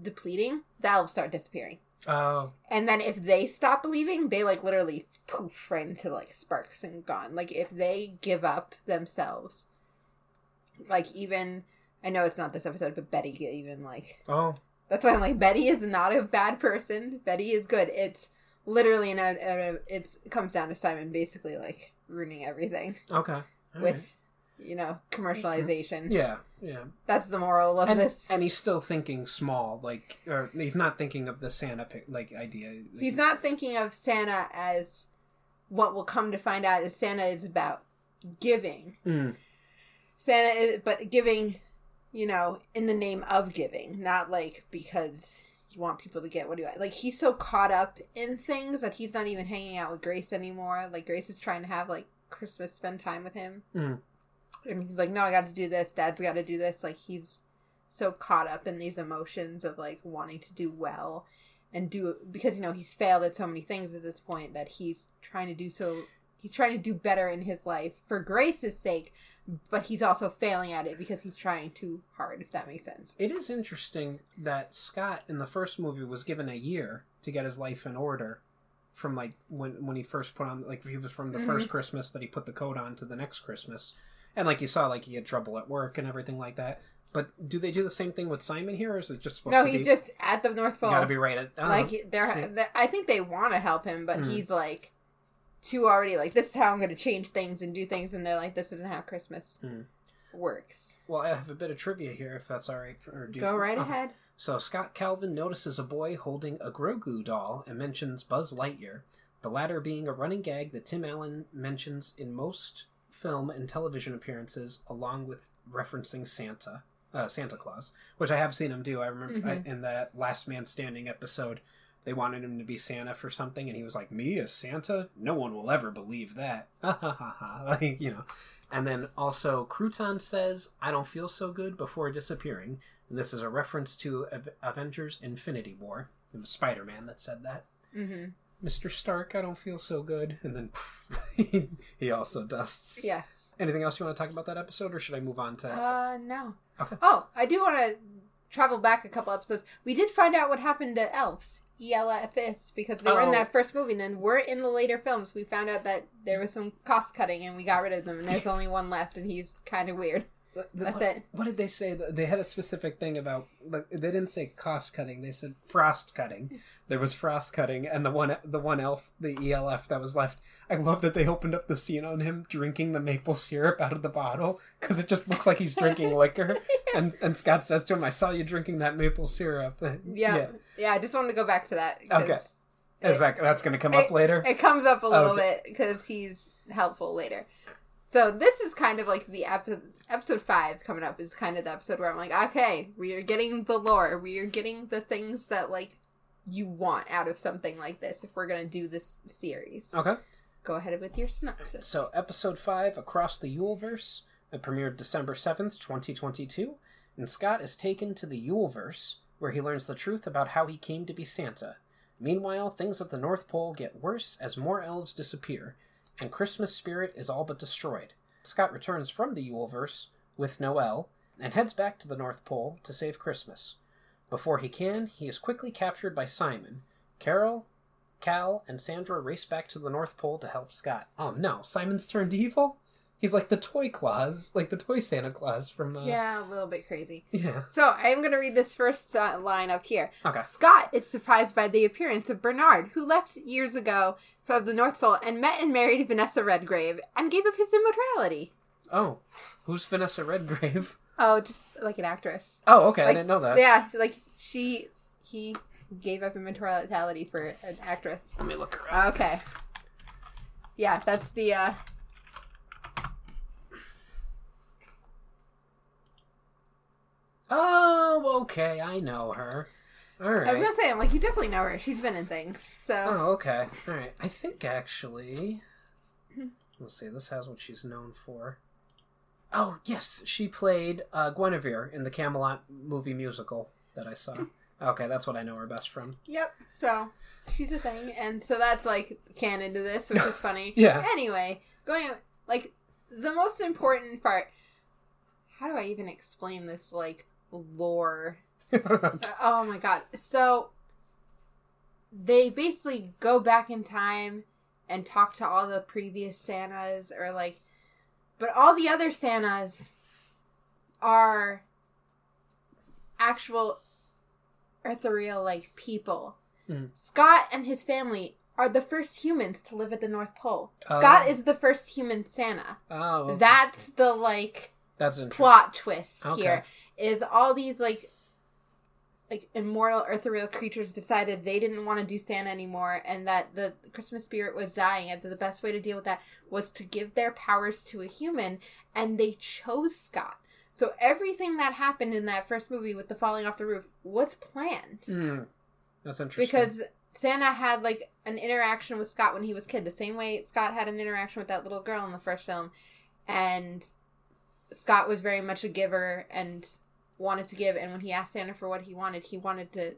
Speaker 3: depleting, the elves start disappearing.
Speaker 1: Oh.
Speaker 3: And then if they stop believing, they like literally poof right into like sparks and gone. Like if they give up themselves, like even I know it's not this episode, but Betty even like
Speaker 1: oh.
Speaker 3: that's why I'm like Betty is not a bad person. Betty is good. It's literally in a, a it's it comes down to Simon basically like ruining everything
Speaker 1: Okay. All
Speaker 3: with
Speaker 1: right.
Speaker 3: you know commercialization.
Speaker 1: Yeah. Yeah.
Speaker 3: That's the moral of
Speaker 1: and,
Speaker 3: this.
Speaker 1: and he's still thinking small, like, or he's not thinking of the Santa like idea. Like,
Speaker 3: He's not thinking of Santa as what we'll come to find out is Santa is about giving.
Speaker 1: Mm,
Speaker 3: Santa is, but giving, you know, in the name of giving, not like because you want people to get what do you like. He's so caught up in things that he's not even hanging out with Grace anymore. Like Grace is trying to have like Christmas spend time with him.
Speaker 1: Mm.
Speaker 3: And he's like, No, I gotta do this, Dad's gotta do this. Like he's so caught up in these emotions of like wanting to do well and do because you know he's failed at so many things at this point that he's trying to do so he's trying to do better in his life for Grace's sake, but he's also failing at it because he's trying too hard, if that makes sense.
Speaker 1: It is interesting that Scott in the first movie was given a year to get his life in order from like when when he first put on like he was from the
Speaker 3: Mhm.
Speaker 1: first Christmas that he put the coat on to the next Christmas. And like you saw like he had trouble at work and everything like that. But do they do the same thing with Simon here or is it just supposed
Speaker 3: No,
Speaker 1: to
Speaker 3: he's just at the North Pole.
Speaker 1: got to be right at oh,
Speaker 3: like they're,
Speaker 1: see.
Speaker 3: they I think they want to help him, but
Speaker 1: Mm.
Speaker 3: he's like too already like this is how I'm going to change things and do things, and they're like this isn't how Christmas
Speaker 1: Mm.
Speaker 3: works.
Speaker 1: Well, I have a bit of trivia here if that's all right for or do
Speaker 3: Go right
Speaker 1: oh.
Speaker 3: ahead.
Speaker 1: So Scott Calvin notices a boy holding a Grogu doll and mentions Buzz Lightyear, the latter being a running gag that Tim Allen mentions in most film and television appearances, along with referencing Santa, uh, Santa Claus, which I have seen him do. I remember
Speaker 3: Mhm.
Speaker 1: I, in that Last Man Standing episode, they wanted him to be Santa for something, and he was like, "Me as Santa? No one will ever believe that." Ha ha ha ha! Like you know. And then also, Crouton says, "I don't feel so good" before disappearing. And this is a reference to Av- Avengers Infinity War. It was Spider Man that said that.
Speaker 3: hmm
Speaker 1: Mr. Stark, I don't feel so good. And then poof, he also dusts.
Speaker 3: Yes.
Speaker 1: Anything else you want to talk about that episode, or should I move on to.
Speaker 3: Uh, no.
Speaker 1: Okay.
Speaker 3: Oh, I do want to travel back a couple episodes. We did find out what happened to elves. ELFs because they were in
Speaker 1: Oh.
Speaker 3: that first movie and then we're in the later films we found out that there was some cost cutting and we got rid of them and there's only one left and he's kind of weird
Speaker 1: The- the-
Speaker 3: That's
Speaker 1: what,
Speaker 3: it.
Speaker 1: What did they say? They had a specific thing about. like, They didn't say cost cutting. They said frost cutting. There was frost cutting, and the one the one elf, the ELF that was left. I love that they opened up the scene on him drinking the maple syrup out of the bottle because it just looks like he's drinking liquor. And and Scott says to him, "I saw you drinking that maple syrup."
Speaker 3: yeah yeah, I just wanted to go back to that.
Speaker 1: Okay. Is that that's going to come up later?
Speaker 3: it comes up a oh, little
Speaker 1: Okay.
Speaker 3: bit because he's helpful later so this is kind of like the episode episode five coming up is kind of the episode where i'm like okay we are getting the lore we are getting the things that like you want out of something like this if we're gonna do this series
Speaker 1: Okay.
Speaker 3: go ahead with your synopsis
Speaker 1: So, episode 5, Across the Yuleverse, it premiered December 7th, 2022, and Scott is taken to the Yuleverse, where he learns the truth about how he came to be Santa. Meanwhile, things at the North Pole get worse as more elves disappear, and Christmas spirit is all but destroyed. Scott returns from the Yuleverse with Noel and heads back to the North Pole to save Christmas. Before he can, he is quickly captured by Simon. Carol, Cal, and Sandra race back to the North Pole to help Scott. Oh no, Simon's turned evil? He's like the toy Claus, like the toy Santa Claus from. Uh,
Speaker 3: yeah a little bit crazy
Speaker 1: Yeah.
Speaker 3: so i am gonna read this first uh, line up here
Speaker 1: Okay.
Speaker 3: Scott is surprised by the appearance of Bernard, who left years ago from the North Pole and met and married Vanessa Redgrave and gave up his immortality.
Speaker 1: Oh, who's Vanessa Redgrave?
Speaker 3: Oh, just like an actress.
Speaker 1: Oh, okay, I didn't know that.
Speaker 3: Yeah, like she, he gave up immortality for an actress.
Speaker 1: Let me look her up.
Speaker 3: Okay. Yeah, that's the uh
Speaker 1: Oh, okay, I know her. All right.
Speaker 3: I was gonna say, I'm like, you definitely know her. She's been in things. So
Speaker 1: Oh, okay. All right. I think actually, let's see. This has what she's known for. Oh yes, she played uh, Guinevere in the Camelot movie musical that I saw. Okay, that's what I know her best from.
Speaker 3: Yep. So she's a thing, and so that's like canon to this, which is funny.
Speaker 1: Yeah.
Speaker 3: Anyway, going like the most important part. How do I even explain this like lore? Oh my god! So they basically go back in time and talk to all the previous Santas, or like, but all the other Santas are actual ethereal like people.
Speaker 1: Mm.
Speaker 3: Scott and his family are the first humans to live at the North Pole. Scott
Speaker 1: Oh.
Speaker 3: is the first human Santa.
Speaker 1: oh, okay.
Speaker 3: That's the like
Speaker 1: that's
Speaker 3: plot twist
Speaker 1: Okay.
Speaker 3: here is all these like like immortal ethereal creatures decided they didn't want to do Santa anymore and that the Christmas spirit was dying and so the best way to deal with that was to give their powers to a human and they chose Scott. So everything that happened in that first movie with the falling off the roof was planned
Speaker 1: Hmm. That's interesting.
Speaker 3: because Santa had like an interaction with Scott when he was a kid, the same way Scott had an interaction with that little girl in the first film, and Scott was very much a giver and wanted to give. And when he asked Santa for what he wanted, he wanted to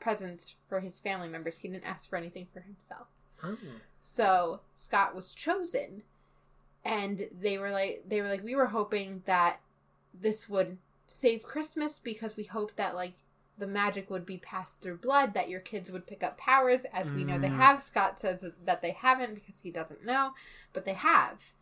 Speaker 3: presents for his family members. He didn't ask for anything for himself.
Speaker 1: Oh.
Speaker 3: So Scott was chosen, and they were like, they were like, we were hoping that this would save Christmas because we hoped that like the magic would be passed through blood, that your kids would pick up powers, as we know they
Speaker 1: Mm.
Speaker 3: have. Scott says that they haven't because he doesn't know, but they have.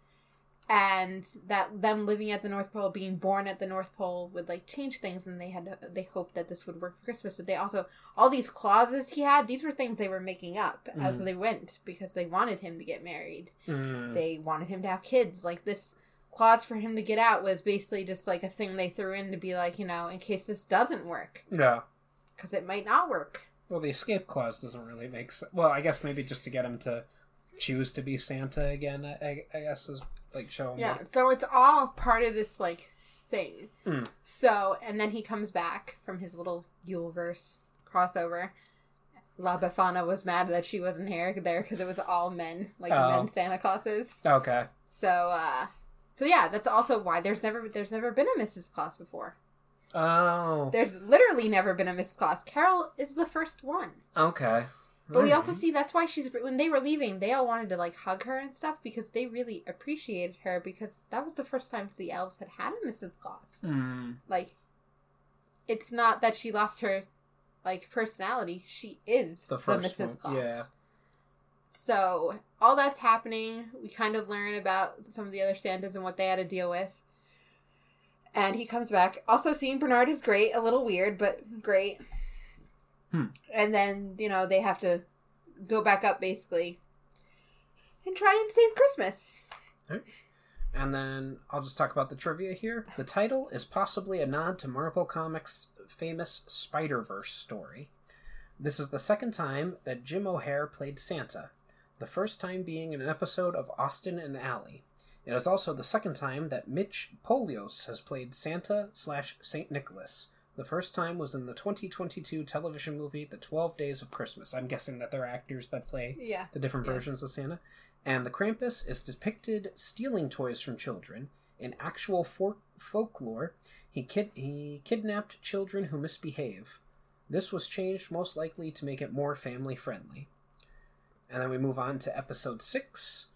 Speaker 3: And that them living at the North Pole, being born at the North Pole, would like change things, and they had they hoped that this would work for Christmas. But they also all these clauses he had; these were things they were making up as
Speaker 1: Mm.
Speaker 3: they went because they wanted him to get married.
Speaker 1: Hmm.
Speaker 3: They wanted him to have kids. Like this clause for him to get out was basically just like a thing they threw in to be like, you know, in case this doesn't work,
Speaker 1: Yeah.
Speaker 3: because it might not work.
Speaker 1: Well, the escape clause doesn't really make sense. Well, I guess maybe just to get him to choose to be Santa again. I, I, guess is like show him.
Speaker 3: Yeah,
Speaker 1: what-
Speaker 3: so it's all part of this like thing.
Speaker 1: Mm.
Speaker 3: So, and then he comes back from his little Yuleverse crossover. La Befana was mad that she wasn't here there because it was all men, like
Speaker 1: Oh.
Speaker 3: men Santa Clauses.
Speaker 1: Okay.
Speaker 3: So, uh, so yeah, that's also why there's never there's never been a Mrs. Claus before.
Speaker 1: Oh.
Speaker 3: There's literally never been a Mrs. Claus. Carol is the first one.
Speaker 1: Okay.
Speaker 3: But we also see that's why she's when they were leaving, they all wanted to like hug her and stuff because they really appreciated her because that was the first time the elves had had a Mrs. Claus.
Speaker 1: Hmm.
Speaker 3: Like, it's not that she lost her like personality; she is
Speaker 1: The
Speaker 3: the,
Speaker 1: first
Speaker 3: Mrs.
Speaker 1: one,
Speaker 3: Claus.
Speaker 1: yeah.
Speaker 3: So all that's happening. We kind of learn about some of the other Santas and what they had to deal with. And he comes back. Also, seeing Bernard is great. A little weird, but great.
Speaker 1: Hmm.
Speaker 3: And then you know they have to go back up basically and try and save Christmas.
Speaker 1: And then I'll just talk about the trivia here. The title is possibly a nod to Marvel Comics' famous Spider Verse story. This is the second time that Jim O'Heir played Santa, the first time being in an episode of Austin and Ally. It is also the second time that Mitch Polios has played Santa slash Saint Nicholas. The first time was in the 2022 television movie The 12 Days of Christmas. I'm guessing that there are actors that play
Speaker 3: Yeah.
Speaker 1: the different
Speaker 3: Yes.
Speaker 1: versions of Santa. And the Krampus is depicted stealing toys from children. In actual for- folklore, he, kid- he kidnapped children who misbehave. This was changed most likely to make it more family friendly. And then we move on to episode 6,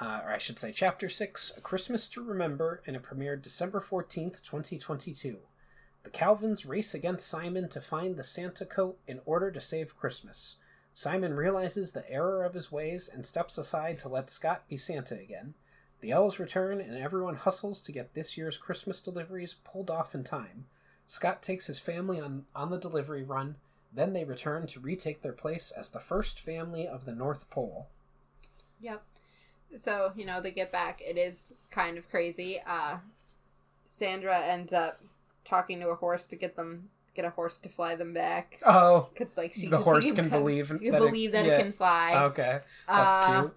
Speaker 1: uh, or I should say chapter 6, A Christmas to Remember, and it premiered December 14th, 2022. The Calvins race against Simon to find the Santa coat in order to save Christmas. Simon realizes the error of his ways and steps aside to let Scott be Santa again. The elves return and everyone hustles to get this year's Christmas deliveries pulled off in time. Scott takes his family on, on the delivery run, then they return to retake their place as the first family of the North Pole.
Speaker 3: Yep. So, you know, they get back. It is kind of crazy. Uh Sandra ends up talking to a horse to get them get a horse to fly them back
Speaker 1: Oh,
Speaker 3: cuz like she
Speaker 1: the horse can believe
Speaker 3: you
Speaker 1: that it-
Speaker 3: believe that
Speaker 1: yeah.
Speaker 3: it can fly.
Speaker 1: okay. That's
Speaker 3: Uh,
Speaker 1: cute.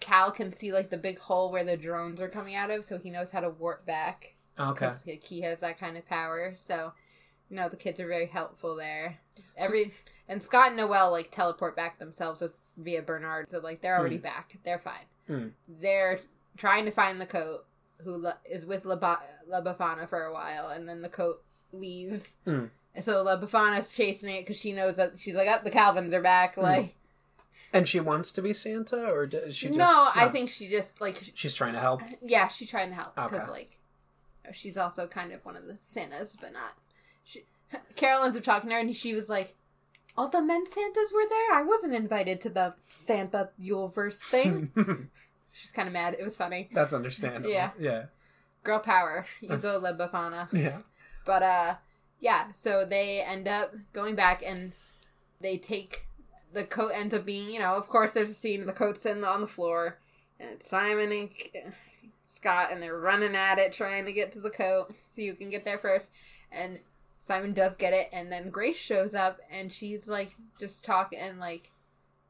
Speaker 3: Cal can see like the big hole where the drones are coming out of, so he knows how to warp back
Speaker 1: Okay.
Speaker 3: because he has that kind of power. So you know the kids are very helpful there. Every and Scott and Noel like teleport back themselves with via Bernard, so like they're already
Speaker 1: Mm.
Speaker 3: back. They're fine.
Speaker 1: Mm.
Speaker 3: They're trying to find the coat, who is with La, ba- La Befana for a while, and then the coat leaves.
Speaker 1: Mm.
Speaker 3: And so La Befana's chasing it because she knows that she's like, "Up, the Calvins are back."
Speaker 1: Mm.
Speaker 3: Like,
Speaker 1: And she wants to be Santa, or does she just?
Speaker 3: no, I think she just like
Speaker 1: she's trying to help.
Speaker 3: Yeah, she's trying to help because
Speaker 1: Okay.
Speaker 3: like she's also kind of one of the Santas, but not. She, Carol ends up talking to her, and she was like, "All the men Santas were there. I wasn't invited to the Santa Yuleverse thing." she's kind of mad. It was funny.
Speaker 1: That's understandable.
Speaker 3: Yeah.
Speaker 1: Yeah.
Speaker 3: Girl power. You go, Le Befana.
Speaker 1: Yeah.
Speaker 3: But uh, yeah. So they end up going back, and they take the coat. Ends up being, you know, of course, there's a scene of the coat sitting on the floor, and it's Simon and Scott, and they're running at it, trying to get to the coat so you can get there first. And Simon does get it, and then Grace shows up, and she's like just talking, and like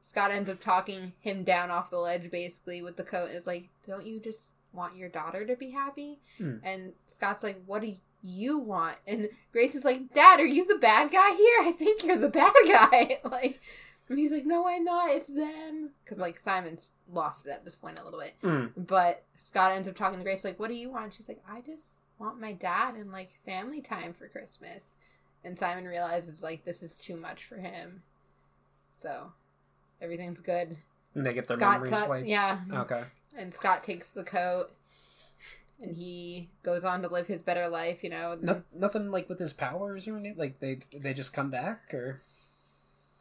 Speaker 3: Scott ends up talking him down off the ledge, basically with the coat. Is like, don't you just want your daughter to be happy?
Speaker 1: Hmm.
Speaker 3: And Scott's like, what do you want? And Grace is like, Dad, are you the bad guy here? I think you're the bad guy. like, and he's like, No, I'm not. It's them. Because like Simon's lost it at this point a little bit.
Speaker 1: Mm.
Speaker 3: But Scott ends up talking to Grace like, "What do you want?" She's like, "I just want my dad and like family time for Christmas." And Simon realizes like this is too much for him. So everything's good.
Speaker 1: And they get their
Speaker 3: Scott
Speaker 1: memories
Speaker 3: cut-
Speaker 1: wiped.
Speaker 3: yeah.
Speaker 1: Okay.
Speaker 3: And Scott takes the coat and he goes on to live his better life, you know.
Speaker 1: No, nothing like with his powers or anything. Like they they just come back or.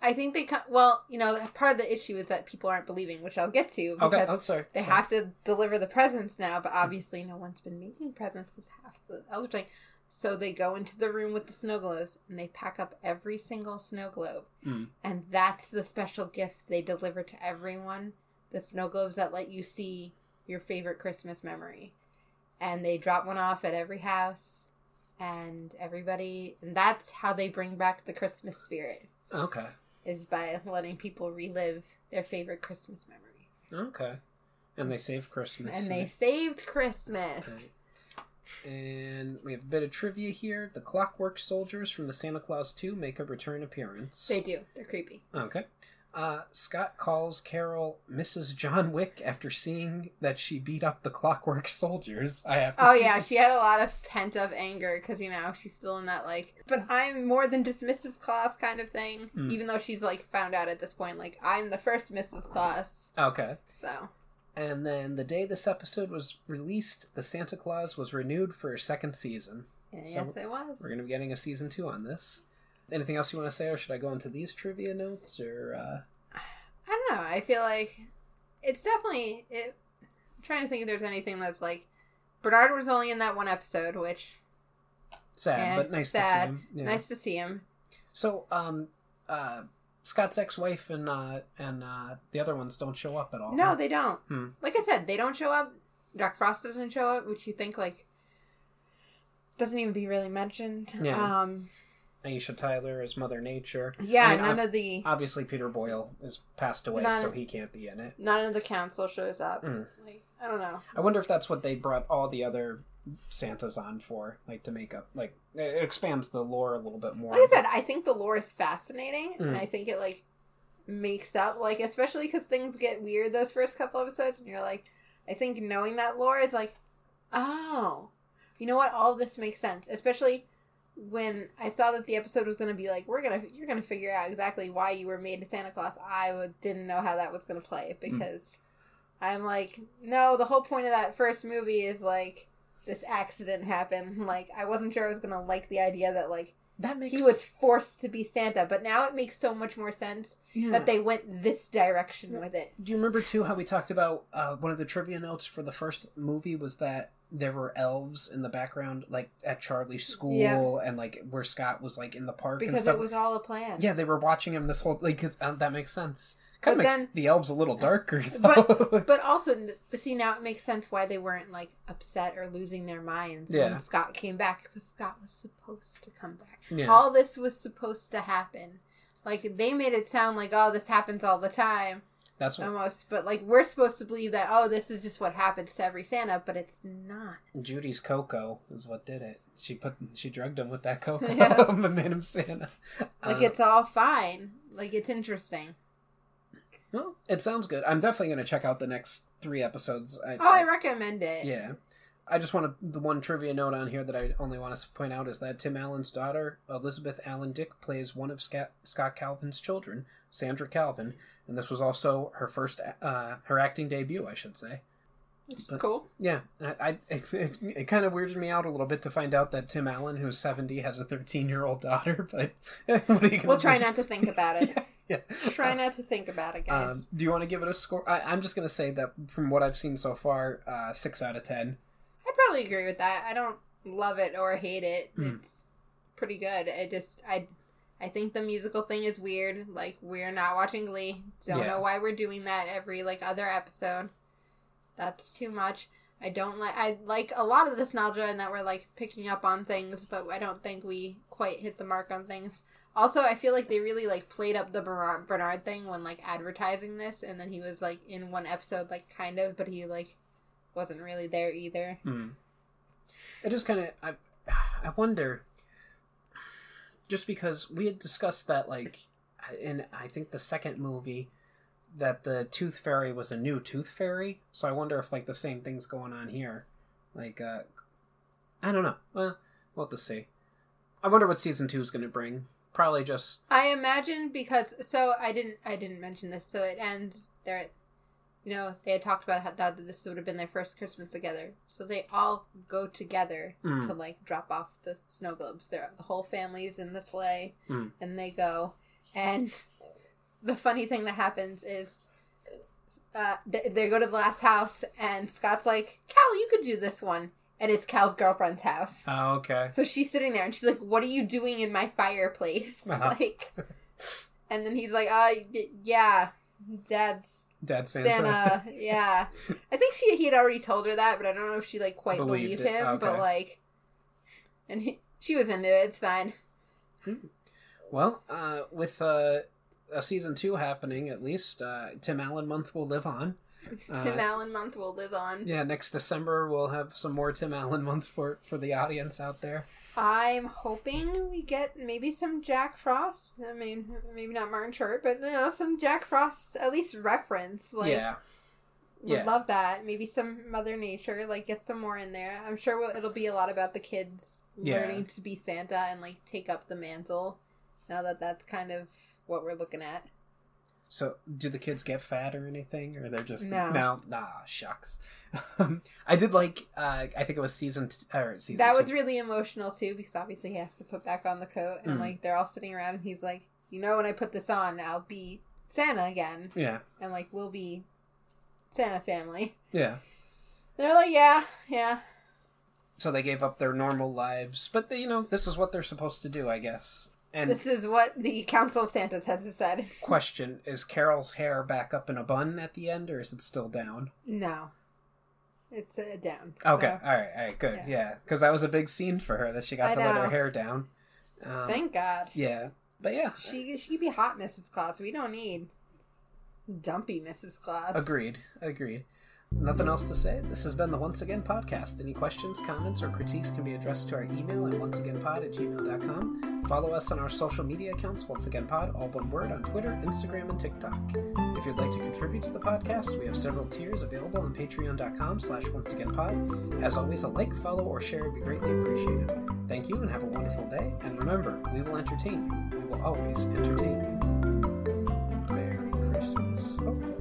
Speaker 3: I think they co- well, you know, part of the issue is that people aren't believing, which I'll get to because
Speaker 1: Okay. I'm sorry.
Speaker 3: They
Speaker 1: Sorry.
Speaker 3: have to deliver the presents now, but obviously no one's been making presents because half the are dying. So they go into the room with the snow globes and they pack up every single snow globe.
Speaker 1: Mm.
Speaker 3: And that's the special gift they deliver to everyone. The snow globes that let you see your favorite Christmas memory. And they drop one off at every house and everybody and that's how they bring back the Christmas spirit
Speaker 1: Okay.
Speaker 3: is by letting people relive their favorite Christmas memories.
Speaker 1: Okay. And they save Christmas.
Speaker 3: And they saved Christmas.
Speaker 1: Right. And we have a bit of trivia here. The Clockwork Soldiers from the Santa Claus 2 make a return appearance.
Speaker 3: They do. They're creepy.
Speaker 1: Okay. Uh, Scott calls Carol Mrs. John Wick after seeing that she beat up the Clockwork Soldiers. I have to
Speaker 3: Oh yeah,
Speaker 1: this.
Speaker 3: she had a lot of pent up anger because you know she's still in that like, but I'm more than just Mrs. Claus kind of thing.
Speaker 1: Mm.
Speaker 3: Even though she's like found out at this point, like I'm the first Mrs. Claus.
Speaker 1: Okay.
Speaker 3: So
Speaker 1: And then the day this episode was released, the Santa Claus was renewed for a second season.
Speaker 3: yeah,
Speaker 1: So,
Speaker 3: yes, it was.
Speaker 1: We're going to be getting a season two on this. Anything else you want to say, or should I go into these trivia notes? Or uh...
Speaker 3: I don't know. I feel like it's definitely. It, I'm trying to think if there's anything that's like. Bernard was only in that one episode, which
Speaker 1: sad, but nice to see him. Yeah.
Speaker 3: nice to see him.
Speaker 1: So, um, uh, Scott's ex-wife and uh, and uh, the other ones don't show up at all.
Speaker 3: No, they don't.
Speaker 1: Hmm.
Speaker 3: Like I said, they don't show up. Jack Frost doesn't show up, which you think like doesn't even be really mentioned.
Speaker 1: Yeah.
Speaker 3: Um
Speaker 1: Aisha Tyler is Mother Nature.
Speaker 3: yeah,
Speaker 1: I mean,
Speaker 3: none
Speaker 1: ob-
Speaker 3: of the
Speaker 1: Obviously, Peter Boyle is passed away,
Speaker 3: None-
Speaker 1: so he can't be in it.
Speaker 3: none of the council shows up.
Speaker 1: Mm.
Speaker 3: Like I don't know.
Speaker 1: I wonder if that's what they brought all the other Santas on for, like to make up, like it expands the lore a little bit more.
Speaker 3: Like I said, I think the lore is fascinating, and
Speaker 1: Mm.
Speaker 3: I think it like makes up like especially because things get weird those first couple episodes, and you're like, I think knowing that lore is like, oh, you know what? All of this makes sense, especially when I saw that the episode was going to be like, we're gonna you're gonna figure out exactly why you were made a Santa Claus. I didn't know how that was going to play because I'm like, no, the whole point of that first movie is like this accident happened. Like I wasn't sure I was going to like the idea that like
Speaker 1: that makes
Speaker 3: he was forced to be Santa, but now it makes so much more sense
Speaker 1: yeah.
Speaker 3: that they went this direction with it.
Speaker 1: Do you remember too how we talked about uh, one of the trivia notes for the first movie was that there were elves in the background, like at Charlie's school,
Speaker 3: Yeah.
Speaker 1: and like where Scott was like in the park and
Speaker 3: Because
Speaker 1: stuff.
Speaker 3: it was all a plan.
Speaker 1: Yeah, they were watching him this whole like 'cause, uh, that makes sense. Kind
Speaker 3: But
Speaker 1: of makes
Speaker 3: then-
Speaker 1: the elves a little darker, though.
Speaker 3: But but also, but see now it makes sense why they weren't like upset or losing their minds
Speaker 1: Yeah.
Speaker 3: when Scott came back because Scott was supposed to come back.
Speaker 1: yeah,
Speaker 3: All this was supposed to happen. Like they made it sound like oh this happens all the time
Speaker 1: that's what
Speaker 3: almost, but like we're supposed to believe that oh this is just what happens to every Santa, but it's not.
Speaker 1: Judy's cocoa is what did it. she put she drugged him with that cocoa yeah. and made him Santa.
Speaker 3: Like uh, it's all fine. Like it's interesting.
Speaker 1: Well, it sounds good. I'm definitely going to check out the next three episodes.
Speaker 3: I, oh, I, I recommend it.
Speaker 1: Yeah. I just want to, the one trivia note on here that I only want to point out is that Tim Allen's daughter, Elizabeth Allen Dick, plays one of Scott, Scott Calvin's children, Sandra Calvin, and this was also her first, uh, her acting debut, I should say.
Speaker 3: Which is cool.
Speaker 1: Yeah, I, I it, it, kind of weirded me out a little bit to find out that Tim Allen, who's seventy, has a thirteen-year-old daughter. But
Speaker 3: what are you we'll try not to think about it. Yeah. Try not to think about it, guys. Um,
Speaker 1: do you want to give it a score? I, am just gonna say that from what I've seen so far, uh, six out of ten.
Speaker 3: I probably agree with that. I don't love it or hate it. Mm. It's pretty good. I just I I think the musical thing is weird. Like we're not watching Glee. Don't yeah. know why we're doing that every like other episode. That's too much. I don't like. I like a lot of the nostalgia and that we're like picking up on things, but I don't think we quite hit the mark on things. Also, I feel like they really like played up the Bernard, Bernard thing when like advertising this, and then he was like in one episode, like kind of, but he like wasn't really there either.
Speaker 1: Mm. just kind of. I I wonder. Just because we had discussed that, like, in I think the second movie that the tooth fairy was a new tooth fairy so i wonder if like the same thing's going on here like uh i don't know well we'll have to see i wonder what season two is going to bring probably just
Speaker 3: i imagine because so i didn't i didn't mention this so it ends there you know they had talked about how that this would have been their first christmas together so they all go together mm. to like drop off the snow globes They're, the whole family's in the sleigh mm. and they go and the funny thing that happens is uh, they, they go to the last house, and Scott's like, Cal, you could do this one. And it's Cal's girlfriend's house.
Speaker 1: Oh, okay.
Speaker 3: So she's sitting there, and she's like, What are you doing in my fireplace? Uh-huh. Like, and then he's like, Uh, yeah, Dad's.
Speaker 1: Dad Santa.
Speaker 3: Santa. yeah. I think she he had already told her that, but I don't know if she like quite believed, believed him. Okay. But like, and he, she was into it. It's fine.
Speaker 1: Hmm. Well, uh, with uh, a season two happening at least. Uh, Tim Allen month will live on.
Speaker 3: Tim uh, Allen month will live on.
Speaker 1: Yeah, next December we'll have some more Tim Allen month for for the audience out there.
Speaker 3: I'm hoping we get maybe some Jack Frost. I mean, maybe not Martin Short, but you know, some Jack Frost at least reference. Like, yeah. Would yeah. love that. Maybe some Mother Nature, like get some more in there. I'm sure it'll be a lot about the kids yeah. learning to be Santa and like take up the mantle. Now that that's kind of what we're looking at.
Speaker 1: So, do the kids get fat or anything, or they're just no, no nah, shucks. I did like, uh, I think it was season t- or season.
Speaker 3: That two. was really emotional too, because obviously he has to put back on the coat, and mm. like they're all sitting around, and he's like, "You know, when I put this on, I'll be Santa again."
Speaker 1: Yeah,
Speaker 3: and like we'll be Santa family.
Speaker 1: Yeah,
Speaker 3: they're like, "Yeah, yeah."
Speaker 1: So they gave up their normal lives, but they, you know, this is what they're supposed to do, I guess.
Speaker 3: And this is what the Council of Santas has said.
Speaker 1: Question: Is Carol's hair back up in a bun at the end, or is it still down?
Speaker 3: No, it's uh, down.
Speaker 1: Okay, so. all right, all right, good, yeah, because that was a big scene for her that she got I to know. let her hair down.
Speaker 3: Um, Thank God.
Speaker 1: Yeah, but yeah,
Speaker 3: she she could be hot, Mrs. Claus. We don't need dumpy Mrs. Claus.
Speaker 1: Agreed. Agreed. Nothing else to say. This has been the Once Again podcast. Any questions, comments, or critiques can be addressed to our email at onceagainpod at gmail.com. Follow us on our social media accounts, Once Again Pod, all one word, on Twitter, Instagram, and TikTok. If you'd like to contribute to the podcast, we have several tiers available on patreon.com slash onceagainpod. As always, a like, follow, or share would be greatly appreciated. Thank you and have a wonderful day. And remember, we will entertain you. We will always entertain you. Merry Christmas. Oh.